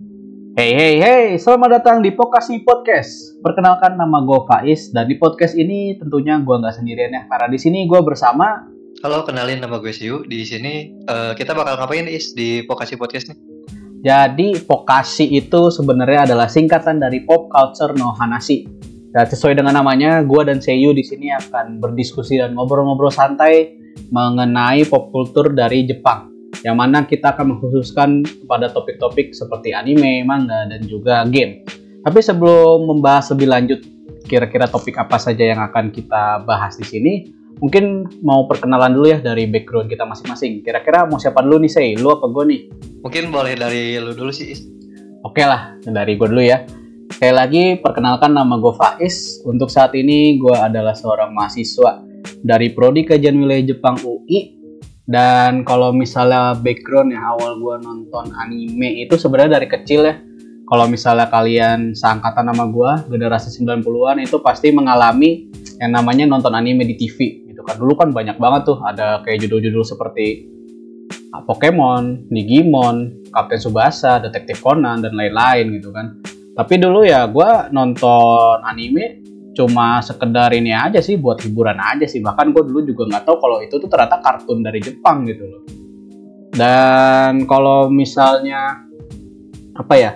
Hey hey hey, selamat datang di Pokasi Podcast. Perkenalkan nama gue Faiz dan di podcast ini tentunya gue nggak sendirian ya, karena di sini gue bersama. Halo, kenalin nama gue Siu. Di sini uh, kita bakal ngapain Is di Pokasi Podcast nih? Jadi Pokasi itu sebenarnya adalah singkatan dari Pop Culture No Hanashi. Dan sesuai dengan namanya, gue dan Seiyu di sini akan berdiskusi dan ngobrol-ngobrol santai mengenai pop culture dari Jepang yang mana kita akan mengkhususkan pada topik-topik seperti anime, manga, dan juga game. Tapi sebelum membahas lebih lanjut kira-kira topik apa saja yang akan kita bahas di sini, mungkin mau perkenalan dulu ya dari background kita masing-masing. Kira-kira mau siapa dulu nih, Say? Lu apa gue nih? Mungkin boleh dari lu dulu sih, Oke lah, dari gue dulu ya. Sekali lagi, perkenalkan nama gue Faiz. Untuk saat ini, gue adalah seorang mahasiswa dari Prodi Kajian Wilayah Jepang UI dan kalau misalnya background ya awal gue nonton anime itu sebenarnya dari kecil ya. Kalau misalnya kalian seangkatan nama gue, generasi 90-an itu pasti mengalami yang namanya nonton anime di TV gitu kan. Dulu kan banyak banget tuh ada kayak judul-judul seperti ah, Pokemon, Digimon, Captain Subasa, Detektif Conan dan lain-lain gitu kan. Tapi dulu ya gue nonton anime cuma sekedar ini aja sih buat hiburan aja sih. Bahkan gue dulu juga nggak tahu kalau itu tuh ternyata kartun dari Jepang gitu loh. Dan kalau misalnya apa ya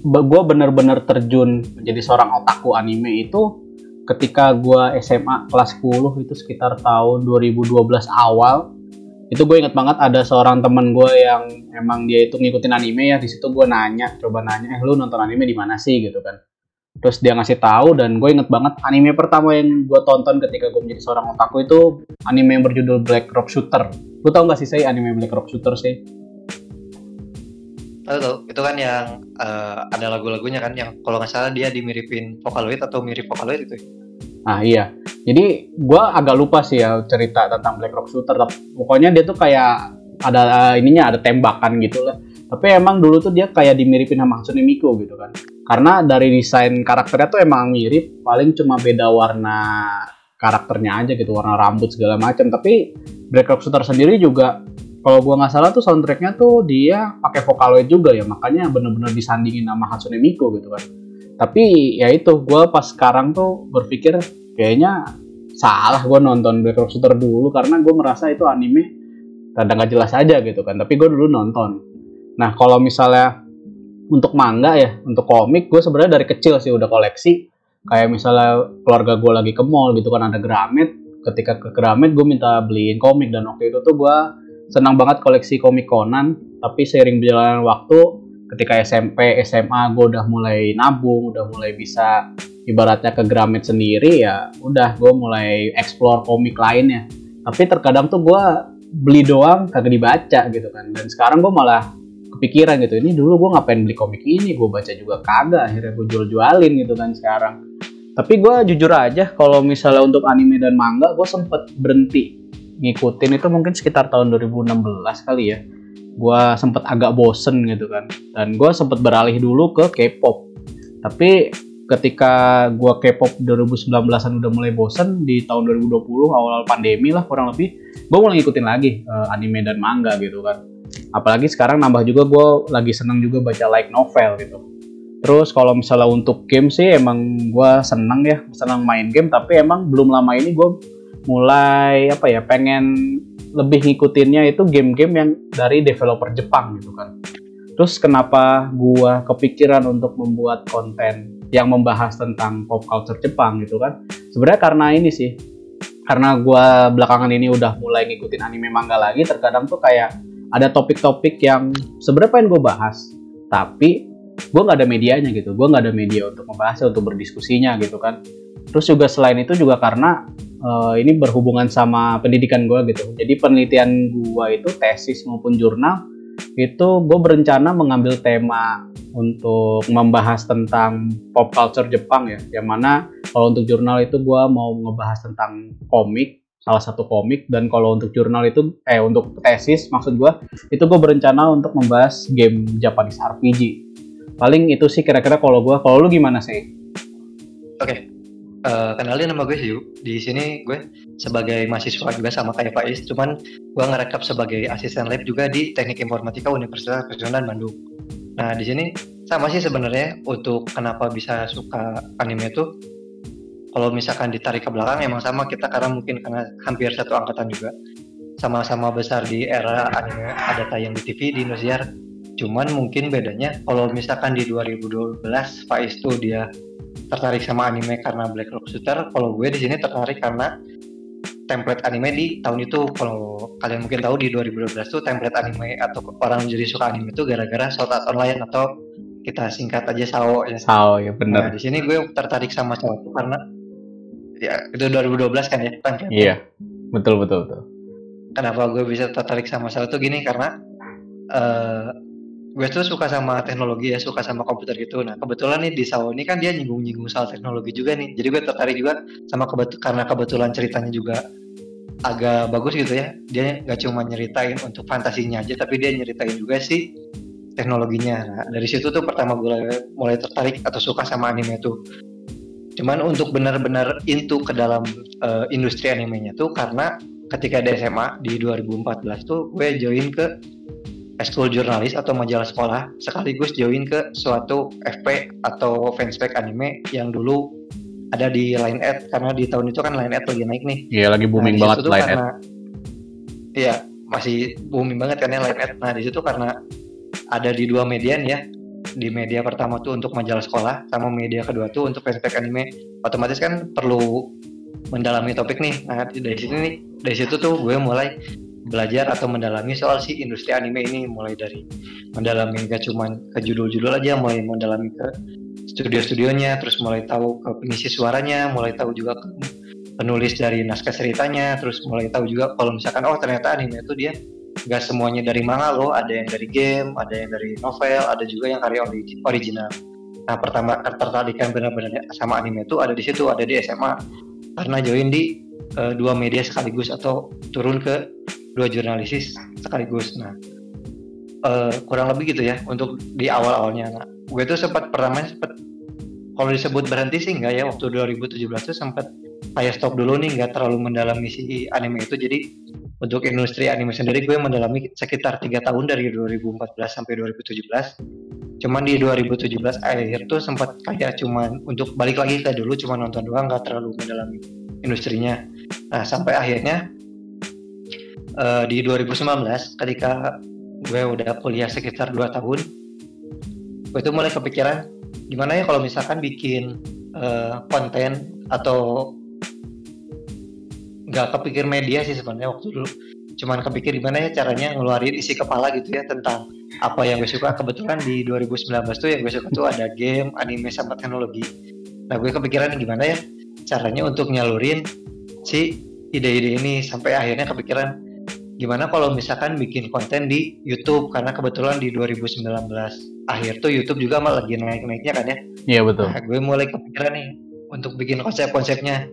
gue bener-bener terjun menjadi seorang otaku anime itu ketika gue SMA kelas 10 itu sekitar tahun 2012 awal itu gue inget banget ada seorang temen gue yang emang dia itu ngikutin anime ya. Di situ gue nanya coba nanya eh lu nonton anime di mana sih? gitu kan terus dia ngasih tahu dan gue inget banget anime pertama yang gue tonton ketika gue menjadi seorang otaku itu anime yang berjudul Black Rock Shooter. Lu tau gak sih saya anime Black Rock Shooter sih tahu tahu. Itu kan yang uh, ada lagu-lagunya kan yang kalau nggak salah dia dimiripin Vocaloid atau mirip Vocaloid itu Nah iya, jadi gue agak lupa sih ya cerita tentang Black Rock Shooter. Pokoknya dia tuh kayak ada ininya ada tembakan gitu lah. Tapi emang dulu tuh dia kayak dimiripin sama Hatsune Miku gitu kan karena dari desain karakternya tuh emang mirip paling cuma beda warna karakternya aja gitu warna rambut segala macam. Tapi Black Shooter sendiri juga kalau gua nggak salah tuh soundtracknya tuh dia pakai Vocaloid juga ya makanya bener-bener disandingin sama Hatsune Miku gitu kan. Tapi ya itu gua pas sekarang tuh berpikir kayaknya salah gua nonton Black Shooter dulu karena gua merasa itu anime kadang nggak jelas aja gitu kan. Tapi gue dulu nonton. Nah kalau misalnya untuk manga ya untuk komik gue sebenarnya dari kecil sih udah koleksi. Kayak misalnya keluarga gue lagi ke mall gitu kan ada Gramet. Ketika ke Gramet gue minta beliin komik. Dan waktu itu tuh gue senang banget koleksi komik Conan. Tapi seiring berjalan waktu ketika SMP SMA gue udah mulai nabung udah mulai bisa ibaratnya ke Gramet sendiri ya udah gue mulai explore komik lainnya. Tapi terkadang tuh gue beli doang kagak dibaca gitu kan. Dan sekarang gue malah kepikiran gitu. Ini dulu gue ngapain beli komik ini? Gue baca juga kagak. Akhirnya gue jual-jualin gitu kan sekarang. Tapi gue jujur aja kalau misalnya untuk anime dan manga gue sempet berhenti ngikutin itu mungkin sekitar tahun 2016 kali ya. Gue sempet agak bosen gitu kan. Dan gue sempet beralih dulu ke K-pop. Tapi ketika gue K-pop 2019an udah mulai bosen di tahun 2020 awal-awal pandemi lah kurang lebih gue mulai ngikutin lagi uh, anime dan manga gitu kan apalagi sekarang nambah juga gue lagi seneng juga baca like novel gitu. Terus kalau misalnya untuk game sih emang gue seneng ya seneng main game tapi emang belum lama ini gue mulai apa ya pengen lebih ngikutinnya itu game-game yang dari developer Jepang gitu kan. Terus kenapa gue kepikiran untuk membuat konten yang membahas tentang pop culture Jepang gitu kan? Sebenarnya karena ini sih karena gue belakangan ini udah mulai ngikutin anime manga lagi terkadang tuh kayak ada topik-topik yang sebenarnya pengen gue bahas tapi gue nggak ada medianya gitu. Gue nggak ada media untuk membahasnya untuk berdiskusinya gitu kan. Terus juga selain itu juga karena uh, ini berhubungan sama pendidikan gue gitu. Jadi penelitian gue itu tesis maupun jurnal itu gue berencana mengambil tema untuk membahas tentang pop culture Jepang ya. Yang mana kalau untuk jurnal itu gue mau ngebahas tentang komik salah satu komik dan kalau untuk jurnal itu eh untuk tesis maksud gue itu gue berencana untuk membahas game Japanese RPG paling itu sih kira-kira kalau gue kalau lu gimana sih? Oke okay. uh, eh, kenalin nama gue Hiu. Di sini gue sebagai mahasiswa juga sama kayak Pak Is cuman gue ngerekap sebagai asisten lab juga di Teknik Informatika Universitas Krishnan Bandung. Nah di sini sama sih sebenarnya untuk kenapa bisa suka anime itu kalau misalkan ditarik ke belakang emang sama. Kita karena mungkin karena hampir satu angkatan juga. Sama-sama besar di era anime ada tayang di TV di Indosiar. Cuman mungkin bedanya kalau misalkan di 2012 Faiz tuh dia tertarik sama anime karena Black Rock Shooter. Kalau gue di sini tertarik karena template anime di tahun itu. Kalau kalian mungkin tahu di 2012 tuh template anime atau orang jadi suka anime itu gara-gara Sword Art Online atau kita singkat aja SAO ya. SAO ya benar. Nah, di sini gue tertarik sama SAO karena ya itu 2012 kan ya kan iya betul betul betul. Kenapa gue bisa tertarik sama SAO itu gini? Karena uh, gue tuh suka sama teknologi ya suka sama komputer gitu. Nah kebetulan nih di SAO ini kan dia nyinggung-nyinggung soal teknologi juga nih. Jadi gue tertarik juga sama kebet karena kebetulan ceritanya juga agak bagus gitu ya. Dia nggak cuma nyeritain untuk fantasinya aja tapi dia nyeritain juga sih teknologinya. Nah, dari situ tuh pertama gue mulai tertarik atau suka sama anime tuh. Cuman untuk benar-benar into ke dalam uh, industri animenya tuh karena ketika di SMA di 2014 tuh gue join ke school jurnalis atau majalah sekolah sekaligus join ke suatu FP atau fanspage anime yang dulu ada di Line Ad karena di tahun itu kan Line Ad lagi naik nih. Iya lagi booming nah, banget Line Ad. Iya masih booming banget kan ya Line Ad. Nah di situ karena ada di dua median ya di media pertama tuh untuk majalah sekolah sama media kedua tuh untuk fanspage anime otomatis kan perlu mendalami topik nih. Nah dari sini nih dari situ tuh gue mulai belajar atau mendalami soal si industri anime ini. Mulai dari mendalami gak cuma ke judul-judul aja mulai mendalami ke studio-studionya terus mulai tahu ke pengisi suaranya mulai tahu juga ke penulis dari naskah ceritanya terus mulai tahu juga kalau misalkan oh ternyata anime itu dia nggak semuanya dari manga loh. Ada yang dari game ada yang dari novel ada juga yang karya original. Nah pertama ketertarikan benar-benar sama anime itu ada di situ ada di SMA karena join di uh, dua media sekaligus atau turun ke dua jurnalisis sekaligus. Nah uh, kurang lebih gitu ya untuk di awal-awalnya. Nah, gue tuh sempat pertama sempat kalau disebut berhenti sih enggak ya waktu 2017 tuh sempat kayak stop dulu nih nggak terlalu mendalami si anime itu. Jadi untuk industri anime sendiri gue mendalami sekitar tiga tahun dari 2014 sampai 2017 cuman di 2017 akhir tuh sempat kayak cuman untuk balik lagi ke dulu cuma nonton doang nggak terlalu mendalami industrinya. Nah sampai akhirnya uh, di 2019 ketika gue udah kuliah sekitar 2 tahun gue tuh mulai kepikiran gimana ya kalau misalkan bikin uh, konten atau nggak kepikir media sih sebenarnya waktu dulu. Cuman kepikir gimana ya caranya ngeluarin isi kepala gitu ya tentang apa yang gue suka. Kebetulan di 2019 tuh yang gue suka tuh ada game anime sama teknologi. Nah gue kepikiran gimana ya caranya untuk nyalurin si ide-ide ini. Sampai akhirnya kepikiran gimana kalau misalkan bikin konten di YouTube. Karena kebetulan di 2019 akhir tuh YouTube juga malah lagi naik-naiknya kan ya. Iya betul. Nah, gue mulai kepikiran nih untuk bikin konsep-konsepnya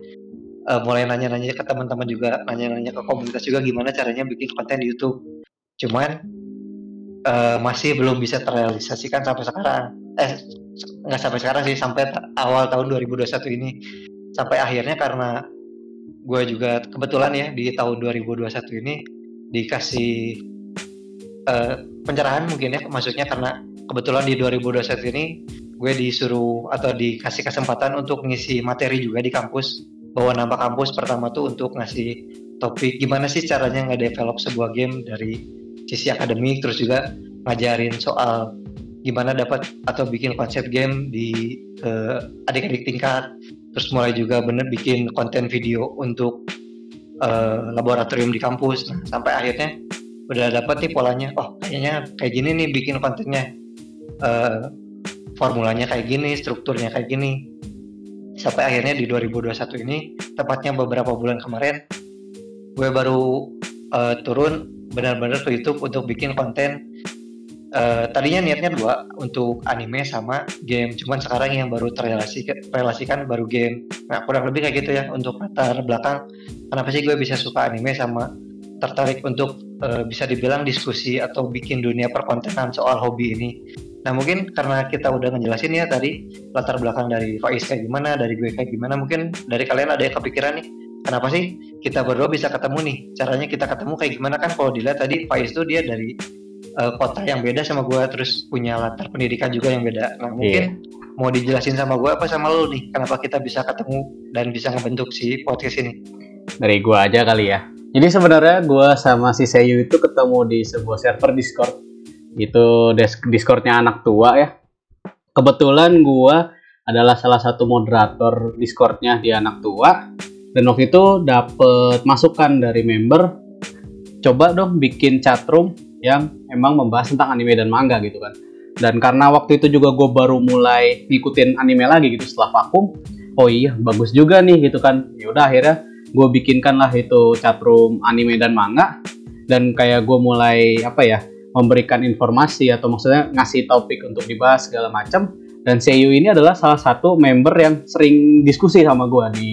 uh, mulai nanya-nanya ke teman-teman juga nanya-nanya ke komunitas juga gimana caranya bikin konten di YouTube. Cuman uh, masih belum bisa terrealisasikan sampai sekarang. Eh nggak sampai sekarang sih sampai awal tahun 2021 ini. Sampai akhirnya karena gue juga kebetulan ya di tahun 2021 ini dikasih uh, pencerahan mungkin ya maksudnya karena kebetulan di 2021 ini gue disuruh atau dikasih kesempatan untuk ngisi materi juga di kampus bawa nama kampus pertama tuh untuk ngasih topik gimana sih caranya nge-develop sebuah game dari sisi akademik terus juga ngajarin soal gimana dapat atau bikin konsep game di uh, adik-adik tingkat. Terus mulai juga bener bikin konten video untuk uh, laboratorium di kampus. Nah sampai akhirnya udah dapat nih polanya oh kayaknya kayak gini nih bikin kontennya. Uh, formulanya kayak gini strukturnya kayak gini sampai akhirnya di 2021 ini tepatnya beberapa bulan kemarin gue baru uh, turun benar-benar ke YouTube untuk bikin konten uh, tadinya niatnya dua untuk anime sama game. Cuman sekarang yang baru terrelasikan baru game. Nah kurang lebih kayak gitu ya untuk latar belakang. Kenapa sih gue bisa suka anime sama tertarik untuk uh, bisa dibilang diskusi atau bikin dunia perkontenan soal hobi ini. Nah mungkin karena kita udah ngejelasin ya tadi latar belakang dari Faiz kayak gimana, dari gue kayak gimana, mungkin dari kalian ada yang kepikiran nih, kenapa sih kita berdua bisa ketemu nih? Caranya kita ketemu kayak gimana? Kan kalau dilihat tadi Faiz tuh dia dari uh, kota yang beda sama gue terus punya latar pendidikan juga yang beda. Nah mungkin yeah. mau dijelasin sama gue apa sama lo nih? Kenapa kita bisa ketemu dan bisa ngebentuk si podcast ini? Dari gue aja kali ya jadi sebenarnya gue sama si Seyu itu ketemu di sebuah server Discord. Itu Discordnya anak tua ya. Kebetulan gue adalah salah satu moderator Discordnya di anak tua. Dan waktu itu dapet masukan dari member coba dong bikin chatroom yang emang membahas tentang anime dan manga gitu kan. Dan karena waktu itu juga gue baru mulai ngikutin anime lagi gitu setelah vakum oh iya bagus juga nih gitu kan. Yaudah akhirnya gue bikinkan lah itu chatroom anime dan manga. Dan kayak gue mulai apa ya memberikan informasi atau maksudnya ngasih topik untuk dibahas segala macam. Dan Seiyu ini adalah salah satu member yang sering diskusi sama gue di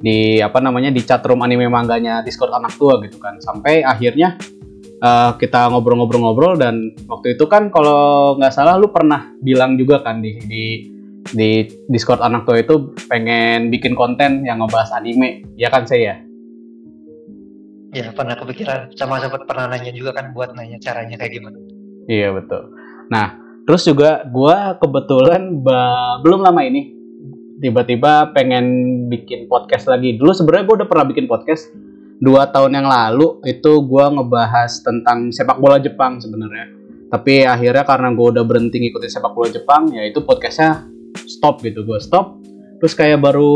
di apa namanya di chatroom anime mangganya Discord anak tua gitu kan. Sampai akhirnya uh, kita ngobrol-ngobrol-ngobrol dan waktu itu kan kalau nggak salah lu pernah bilang juga kan di di di Discord anak tua itu pengen bikin konten yang ngebahas anime. Ya kan saya ya? Pernah kepikiran. Sama sempat pernah nanya juga kan buat nanya caranya kayak gimana. Iya betul. Nah terus juga gue kebetulan belum lama ini tiba-tiba pengen bikin podcast lagi. Dulu sebenarnya gue udah pernah bikin podcast dua tahun yang lalu. Itu gue ngebahas tentang sepak bola Jepang sebenarnya. Tapi akhirnya karena gue udah berhenti ngikutin sepak bola Jepang ya itu podcastnya stop gitu gue stop. Terus kayak baru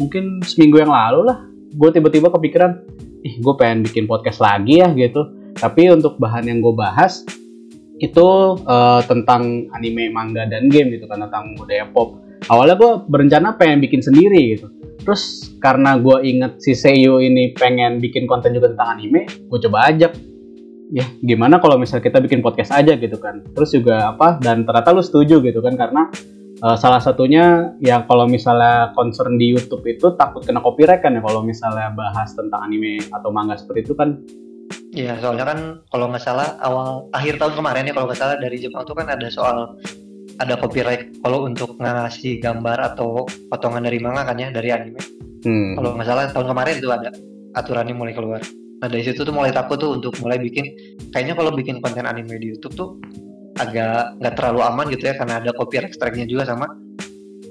mungkin seminggu yang lalu lah gue tiba-tiba kepikiran ih gue pengen bikin podcast lagi ya gitu. Tapi untuk bahan yang gue bahas itu uh, tentang anime manga dan game gitu kan tentang budaya pop. Awalnya gue berencana pengen bikin sendiri gitu. Terus karena gue inget si Seiyu ini pengen bikin konten juga tentang anime gue coba ajak. Ya gimana kalau misal kita bikin podcast aja gitu kan. Terus juga apa dan ternyata lu setuju gitu kan karena uh, salah satunya ya kalau misalnya concern di YouTube itu takut kena copyright kan ya kalau misalnya bahas tentang anime atau manga seperti itu kan Iya, soalnya kan kalau nggak salah awal akhir tahun kemarin ya kalau nggak salah dari Jepang itu kan ada soal ada copyright kalau untuk ngasih gambar atau potongan dari manga kan ya dari anime. Hmm. Kalau nggak salah tahun kemarin itu ada aturannya mulai keluar. Nah dari situ tuh mulai takut tuh untuk mulai bikin kayaknya kalau bikin konten anime di YouTube tuh agak nggak terlalu aman gitu ya karena ada copyright strike-nya juga sama.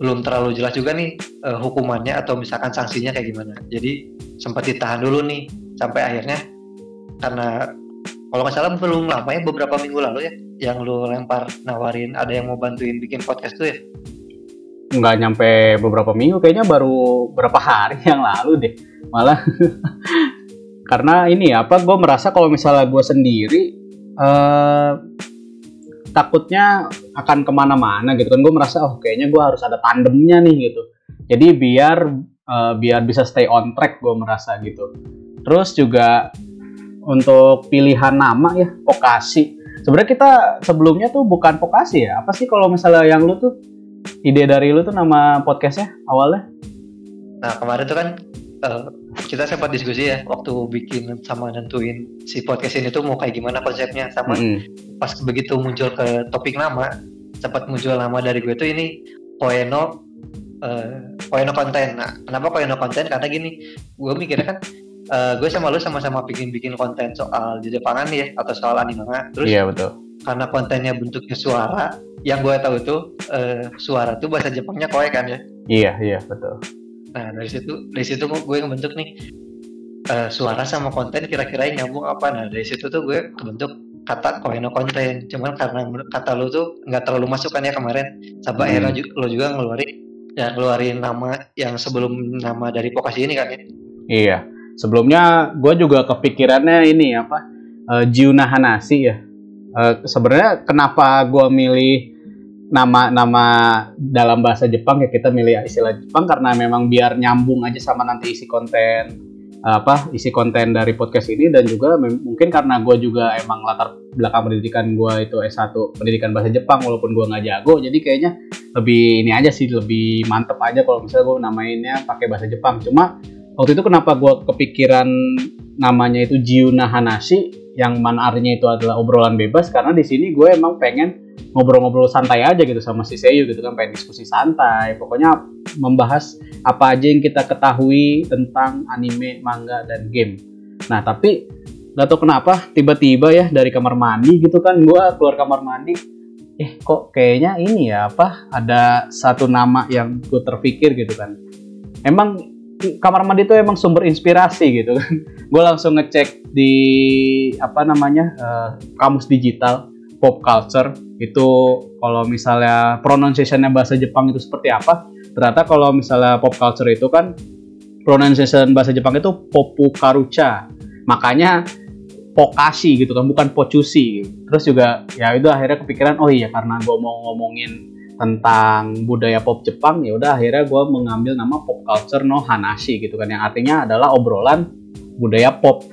Belum terlalu jelas juga nih uh, hukumannya atau misalkan sanksinya kayak gimana. Jadi sempat ditahan dulu nih sampai akhirnya karena kalau nggak salah belum lama ya beberapa minggu lalu ya yang lu lempar nawarin ada yang mau bantuin bikin podcast tuh ya? Nggak nyampe beberapa minggu kayaknya baru berapa hari yang lalu deh malah. Karena ini apa gue merasa kalau misalnya gue sendiri uh, takutnya akan ke mana-mana gitu kan. Gue merasa oh kayaknya gue harus ada tandemnya nih gitu. Jadi biar uh, biar bisa stay on track gue merasa gitu. Terus juga untuk pilihan nama ya vokasi sebenarnya kita sebelumnya tuh bukan vokasi ya. Apa sih kalau misalnya yang lu tuh ide dari lu tuh nama podcastnya awalnya? Nah kemarin tuh kan uh, kita sempat diskusi ya waktu bikin sama nentuin si podcast ini tuh mau kayak gimana konsepnya. Sama mm pas begitu muncul ke topik nama sempat muncul nama dari gue tuh ini Koeno uh, Koeno konten. Nah, kenapa Koeno konten? Karena gini, gue mikirnya kan uh, gue sama lu sama-sama bikin bikin konten soal di Jepangan ya atau soal anime. Terus iya betul. karena kontennya bentuknya suara yang gue tahu tuh uh, suara tuh bahasa Jepangnya koe kan ya? Iya iya betul nah dari situ dari situ gue ngebentuk nih uh, suara sama konten kira-kira nyambung apa. Nah dari situ tuh gue kebentuk kata koeno konten. Cuman karena kata lu tuh nggak terlalu masuk kan ya kemarin. Sampai hmm. akhirnya lo juga ngeluarin ya ngeluarin nama yang sebelum nama dari vokasi ini kan ya. Iya. Sebelumnya gue juga kepikirannya ini apa uh, Jiuna Hanasi ya. Uh, sebenarnya kenapa gue milih nama-nama dalam bahasa Jepang ya kita milih istilah Jepang karena memang biar nyambung aja sama nanti isi konten apa isi konten dari podcast ini dan juga mungkin karena gue juga emang latar belakang pendidikan gue itu S1 pendidikan bahasa Jepang walaupun gue nggak jago jadi kayaknya lebih ini aja sih lebih mantep aja kalau misalnya gue namainnya pakai bahasa Jepang. Cuma waktu itu kenapa gue kepikiran namanya itu Jiuna Hanashi yang mana itu adalah obrolan bebas karena di sini gue emang pengen ngobrol-ngobrol santai aja gitu sama si Seiyu gitu kan pengen diskusi santai. Pokoknya membahas apa aja yang kita ketahui tentang anime, manga dan game. Nah tapi Gak tau kenapa tiba-tiba ya dari kamar mandi gitu kan gue keluar kamar mandi eh kok kayaknya ini ya apa ada satu nama yang gue terpikir gitu kan. Emang kamar mandi itu emang sumber inspirasi gitu kan. Gue langsung ngecek di apa namanya uh, kamus digital pop culture itu kalau misalnya pronunciationnya bahasa Jepang itu seperti apa ternyata kalau misalnya pop culture itu kan pronunciation bahasa Jepang itu popu karucha makanya pokashi gitu kan bukan pocusi terus juga ya itu akhirnya kepikiran oh iya karena gue mau ngomongin tentang budaya pop Jepang ya udah akhirnya gue mengambil nama pop culture no hanashi gitu kan yang artinya adalah obrolan budaya pop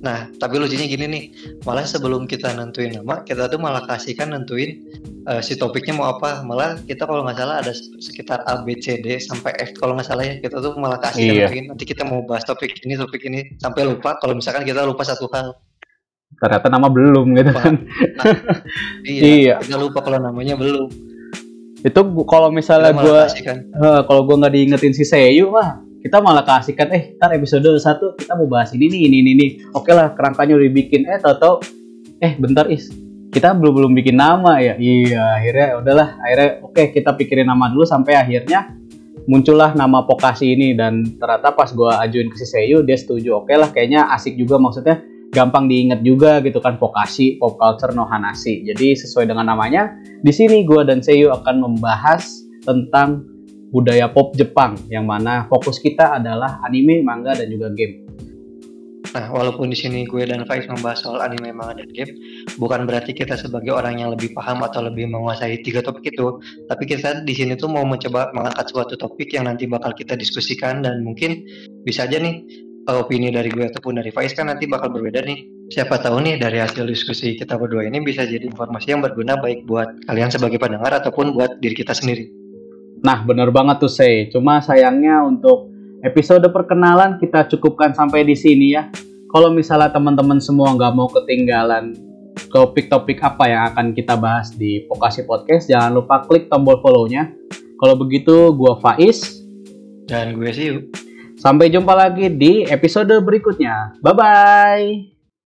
Nah, tapi lucunya gini nih, malah sebelum kita nentuin nama, kita tuh malah kasihkan nentuin uh, si topiknya mau apa. Malah kita kalau nggak salah ada sekitar A, B, C, D sampai F kalau nggak salah ya. Kita tuh malah kasih iya. nentuin. Nanti kita mau bahas topik ini, topik ini sampai lupa. Kalau misalkan kita lupa satu hal. Ternyata nama belum gitu kan. Nah, iya, iya. Kita lupa kalau namanya belum. Itu kalau misalnya gue, uh, kalau gue nggak diingetin si Seiyu mah kita malah kasihkan eh ntar episode satu kita mau bahas ini nih ini ini nih oke lah kerangkanya udah dibikin eh tau tau eh bentar is. Kita belum belum bikin nama ya? Iya akhirnya ya udahlah. Akhirnya oke kita pikirin nama dulu sampai akhirnya muncullah nama Pokasi ini. Dan ternyata pas gue ajuin ke si Seiyu dia setuju. Oke lah kayaknya asik juga maksudnya gampang diingat juga gitu kan Pokashi Pop Culture no Hanashi jadi sesuai dengan namanya di sini gue dan Seiyu akan membahas tentang budaya pop Jepang yang mana fokus kita adalah anime, manga dan juga game. Nah, walaupun di sini gue dan Faiz membahas soal anime, manga, dan game, bukan berarti kita sebagai orang yang lebih paham atau lebih menguasai tiga topik itu, tapi kita di sini tuh mau mencoba mengangkat suatu topik yang nanti bakal kita diskusikan dan mungkin bisa aja nih opini dari gue ataupun dari Faiz kan nanti bakal berbeda nih. Siapa tahu nih dari hasil diskusi kita berdua ini bisa jadi informasi yang berguna baik buat kalian sebagai pendengar ataupun buat diri kita sendiri. Nah, bener banget tuh say. Cuma sayangnya untuk episode perkenalan kita cukupkan sampai di sini ya. Kalau misalnya teman-teman semua nggak mau ketinggalan topik-topik apa yang akan kita bahas di Pokasi Podcast, jangan lupa klik tombol follow-nya. Kalau begitu, gue Faiz. Dan gue sih. Sampai jumpa lagi di episode berikutnya. Bye-bye.